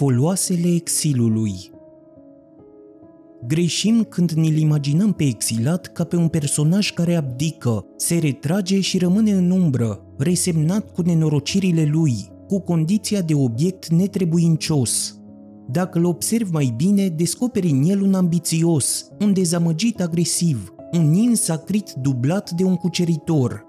Foloasele exilului Greșim când ne-l imaginăm pe exilat ca pe un personaj care abdică, se retrage și rămâne în umbră, resemnat cu nenorocirile lui, cu condiția de obiect netrebuincios. Dacă îl observi mai bine, descoperi în el un ambițios, un dezamăgit agresiv, un nin sacrit dublat de un cuceritor.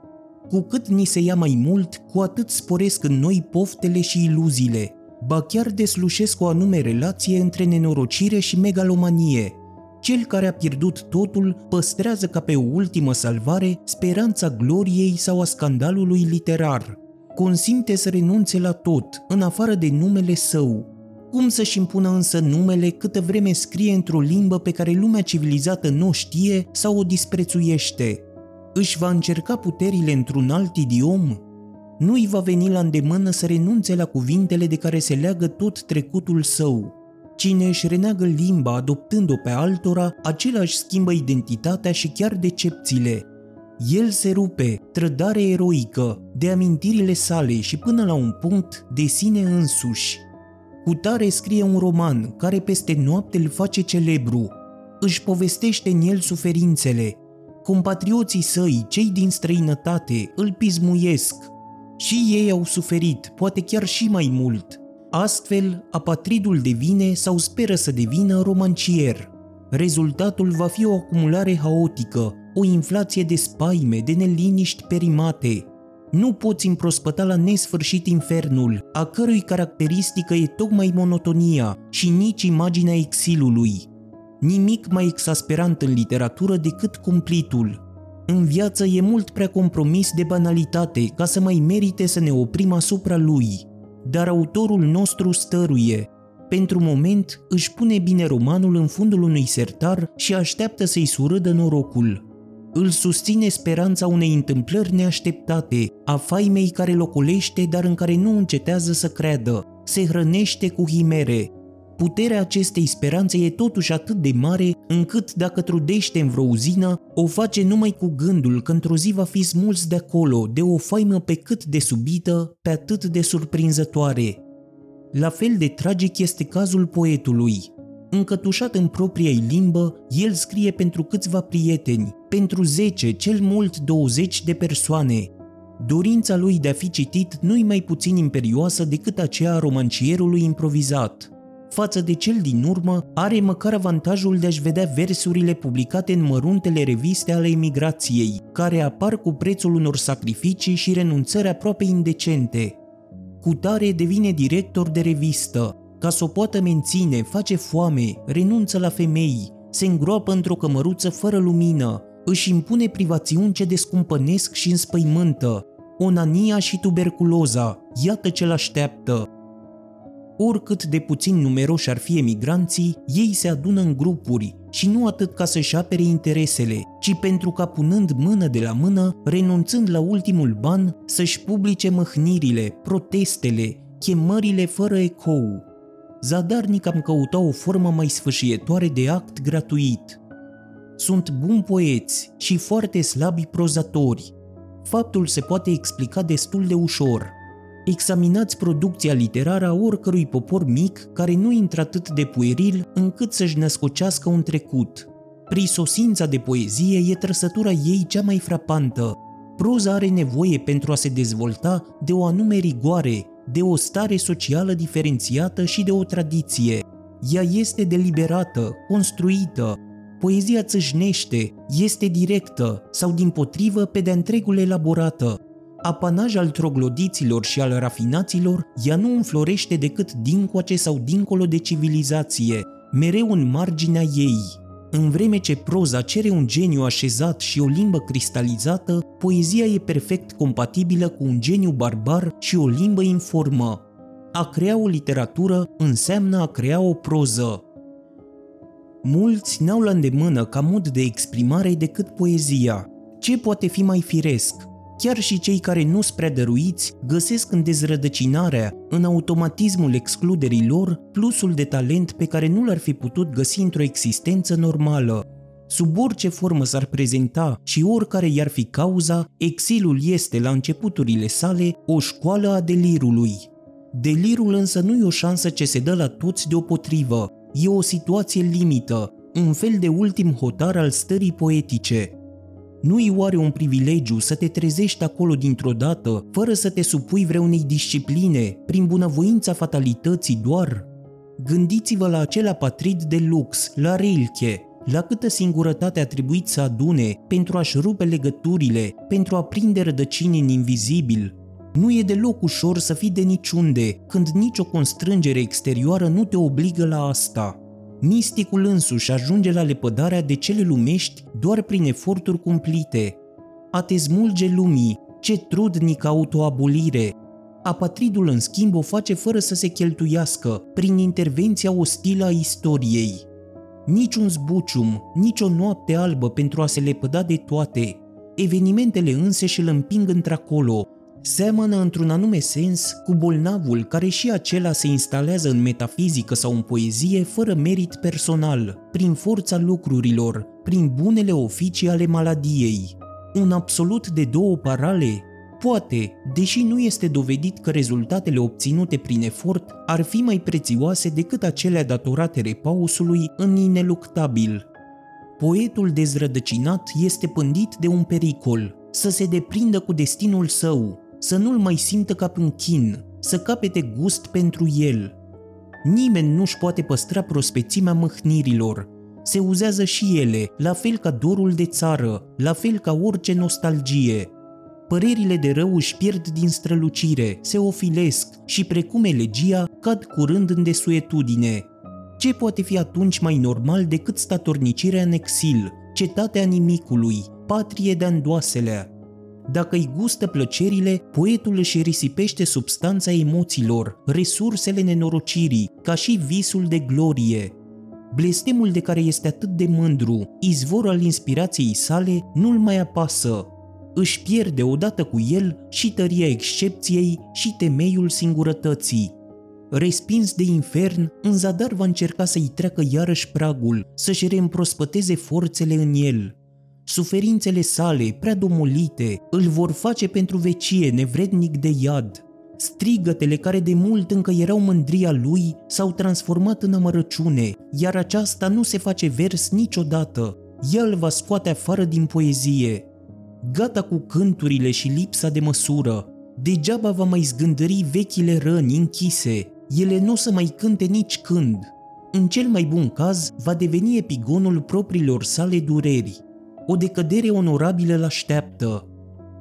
Cu cât ni se ia mai mult, cu atât sporesc în noi poftele și iluziile, ba chiar deslușesc o anume relație între nenorocire și megalomanie. Cel care a pierdut totul păstrează ca pe o ultimă salvare speranța gloriei sau a scandalului literar. Consimte să renunțe la tot, în afară de numele său. Cum să-și impună însă numele câtă vreme scrie într-o limbă pe care lumea civilizată nu o știe sau o disprețuiește? Își va încerca puterile într-un alt idiom? Nu îi va veni la îndemână să renunțe la cuvintele de care se leagă tot trecutul său. Cine își reneagă limba adoptând-o pe altora, același schimbă identitatea și chiar decepțiile. El se rupe, trădare eroică, de amintirile sale și până la un punct de sine însuși. Cu tare scrie un roman care peste noapte îl face celebru. Își povestește în el suferințele. Compatrioții săi, cei din străinătate, îl pismuiesc, și ei au suferit, poate chiar și mai mult. Astfel, apatridul devine sau speră să devină romancier. Rezultatul va fi o acumulare haotică, o inflație de spaime, de neliniști perimate. Nu poți împrospăta la nesfârșit infernul, a cărui caracteristică e tocmai monotonia și nici imaginea exilului. Nimic mai exasperant în literatură decât cumplitul, în viață e mult prea compromis de banalitate ca să mai merite să ne oprim asupra lui. Dar autorul nostru stăruie. Pentru moment își pune bine romanul în fundul unui sertar și așteaptă să-i surâdă norocul. Îl susține speranța unei întâmplări neașteptate, a faimei care loculește dar în care nu încetează să creadă, se hrănește cu himere, Puterea acestei speranțe e totuși atât de mare încât dacă trudește în vreo uzină, o face numai cu gândul că într-o zi va fi smulți de acolo, de o faimă pe cât de subită, pe atât de surprinzătoare. La fel de tragic este cazul poetului. Încătușat în propria limbă, el scrie pentru câțiva prieteni, pentru 10, cel mult 20 de persoane. Dorința lui de a fi citit nu-i mai puțin imperioasă decât aceea a romancierului improvizat față de cel din urmă, are măcar avantajul de a-și vedea versurile publicate în măruntele reviste ale emigrației, care apar cu prețul unor sacrificii și renunțări aproape indecente. Cutare devine director de revistă, ca să o poată menține, face foame, renunță la femei, se îngroapă într-o cămăruță fără lumină, își impune privațiuni ce descumpănesc și înspăimântă, onania și tuberculoza, iată ce-l așteaptă, Oricât de puțin numeroși ar fi emigranții, ei se adună în grupuri și nu atât ca să-și apere interesele, ci pentru ca punând mână de la mână, renunțând la ultimul ban, să-și publice măhnirile, protestele, chemările fără ecou. Zadarnic am căutat o formă mai sfâșietoare de act gratuit. Sunt buni poeți și foarte slabi prozatori. Faptul se poate explica destul de ușor – Examinați producția literară a oricărui popor mic care nu intră atât de pueril încât să-și născocească un trecut. Prisosința de poezie e trăsătura ei cea mai frapantă. Proza are nevoie pentru a se dezvolta de o anume rigoare, de o stare socială diferențiată și de o tradiție. Ea este deliberată, construită, poezia țâșnește, este directă sau din potrivă pe de întregul elaborată, apanaj al troglodiților și al rafinaților, ea nu înflorește decât dincoace sau dincolo de civilizație, mereu în marginea ei. În vreme ce proza cere un geniu așezat și o limbă cristalizată, poezia e perfect compatibilă cu un geniu barbar și o limbă informă. A crea o literatură înseamnă a crea o proză. Mulți n-au la îndemână ca mod de exprimare decât poezia. Ce poate fi mai firesc? Chiar și cei care nu spre dăruiți găsesc în dezrădăcinarea, în automatismul excluderii lor, plusul de talent pe care nu l-ar fi putut găsi într-o existență normală. Sub orice formă s-ar prezenta și oricare i-ar fi cauza, exilul este la începuturile sale o școală a delirului. Delirul însă nu e o șansă ce se dă la toți deopotrivă, e o situație limită, un fel de ultim hotar al stării poetice. Nu-i oare un privilegiu să te trezești acolo dintr-o dată, fără să te supui vreunei discipline, prin bunăvoința fatalității doar? Gândiți-vă la acel apatrid de lux, la Rilke, la câtă singurătate a trebuit să adune pentru a-și rupe legăturile, pentru a prinde rădăcini în invizibil. Nu e deloc ușor să fii de niciunde, când nicio constrângere exterioară nu te obligă la asta. Misticul însuși ajunge la lepădarea de cele lumești doar prin eforturi cumplite. A te smulge lumii, ce trudnică autoabolire! Apatridul, în schimb, o face fără să se cheltuiască, prin intervenția ostilă a istoriei. Nici un zbucium, nici o noapte albă pentru a se lepăda de toate. Evenimentele însă și îl împing într-acolo, seamănă într-un anume sens cu bolnavul care și acela se instalează în metafizică sau în poezie fără merit personal, prin forța lucrurilor, prin bunele oficii ale maladiei. Un absolut de două parale? Poate, deși nu este dovedit că rezultatele obținute prin efort ar fi mai prețioase decât acelea datorate repausului în ineluctabil. Poetul dezrădăcinat este pândit de un pericol, să se deprindă cu destinul său, să nu-l mai simtă ca pe un chin, să capete gust pentru el. Nimeni nu-și poate păstra prospețimea mâhnirilor. Se uzează și ele, la fel ca dorul de țară, la fel ca orice nostalgie. Părerile de rău își pierd din strălucire, se ofilesc și, precum elegia, cad curând în desuetudine. Ce poate fi atunci mai normal decât statornicirea în exil, cetatea nimicului, patrie de andoaselea, dacă îi gustă plăcerile, poetul își risipește substanța emoțiilor, resursele nenorocirii, ca și visul de glorie. Blestemul de care este atât de mândru, izvor al inspirației sale, nu-l mai apasă. Își pierde odată cu el și tăria excepției și temeiul singurătății. Respins de infern, în zadar va încerca să-i treacă iarăși pragul, să-și reîmprospăteze forțele în el – Suferințele sale, prea domolite, îl vor face pentru vecie nevrednic de iad. Strigătele care de mult încă erau mândria lui s-au transformat în amărăciune, iar aceasta nu se face vers niciodată. El va scoate afară din poezie. Gata cu cânturile și lipsa de măsură. Degeaba va mai zgândări vechile răni închise. Ele nu o să mai cânte nici când. În cel mai bun caz, va deveni epigonul propriilor sale dureri o decădere onorabilă îl așteaptă.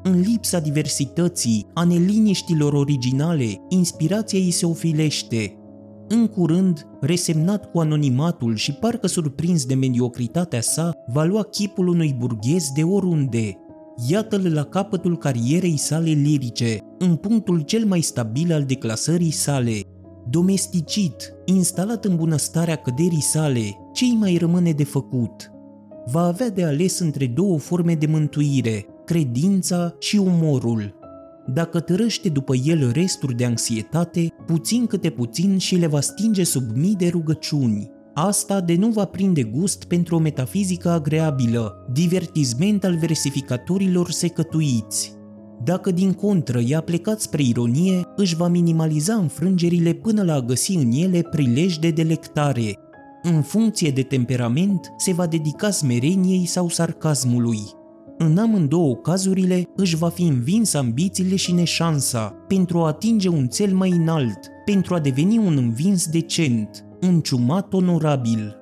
În lipsa diversității, a neliniștilor originale, inspirația îi se ofilește. În curând, resemnat cu anonimatul și parcă surprins de mediocritatea sa, va lua chipul unui burghez de oriunde. Iată-l la capătul carierei sale lirice, în punctul cel mai stabil al declasării sale. Domesticit, instalat în bunăstarea căderii sale, ce mai rămâne de făcut? Va avea de ales între două forme de mântuire, credința și umorul. Dacă tărăște după el resturi de anxietate, puțin câte puțin și le va stinge sub mii de rugăciuni. Asta de nu va prinde gust pentru o metafizică agreabilă, divertisment al versificatorilor secătuiți. Dacă din contră i-a plecat spre ironie, își va minimaliza înfrângerile până la a găsi în ele prilej de delectare, în funcție de temperament, se va dedica smereniei sau sarcasmului. În amândouă cazurile își va fi învins ambițiile și neșansa pentru a atinge un cel mai înalt, pentru a deveni un învins decent, un ciumat onorabil.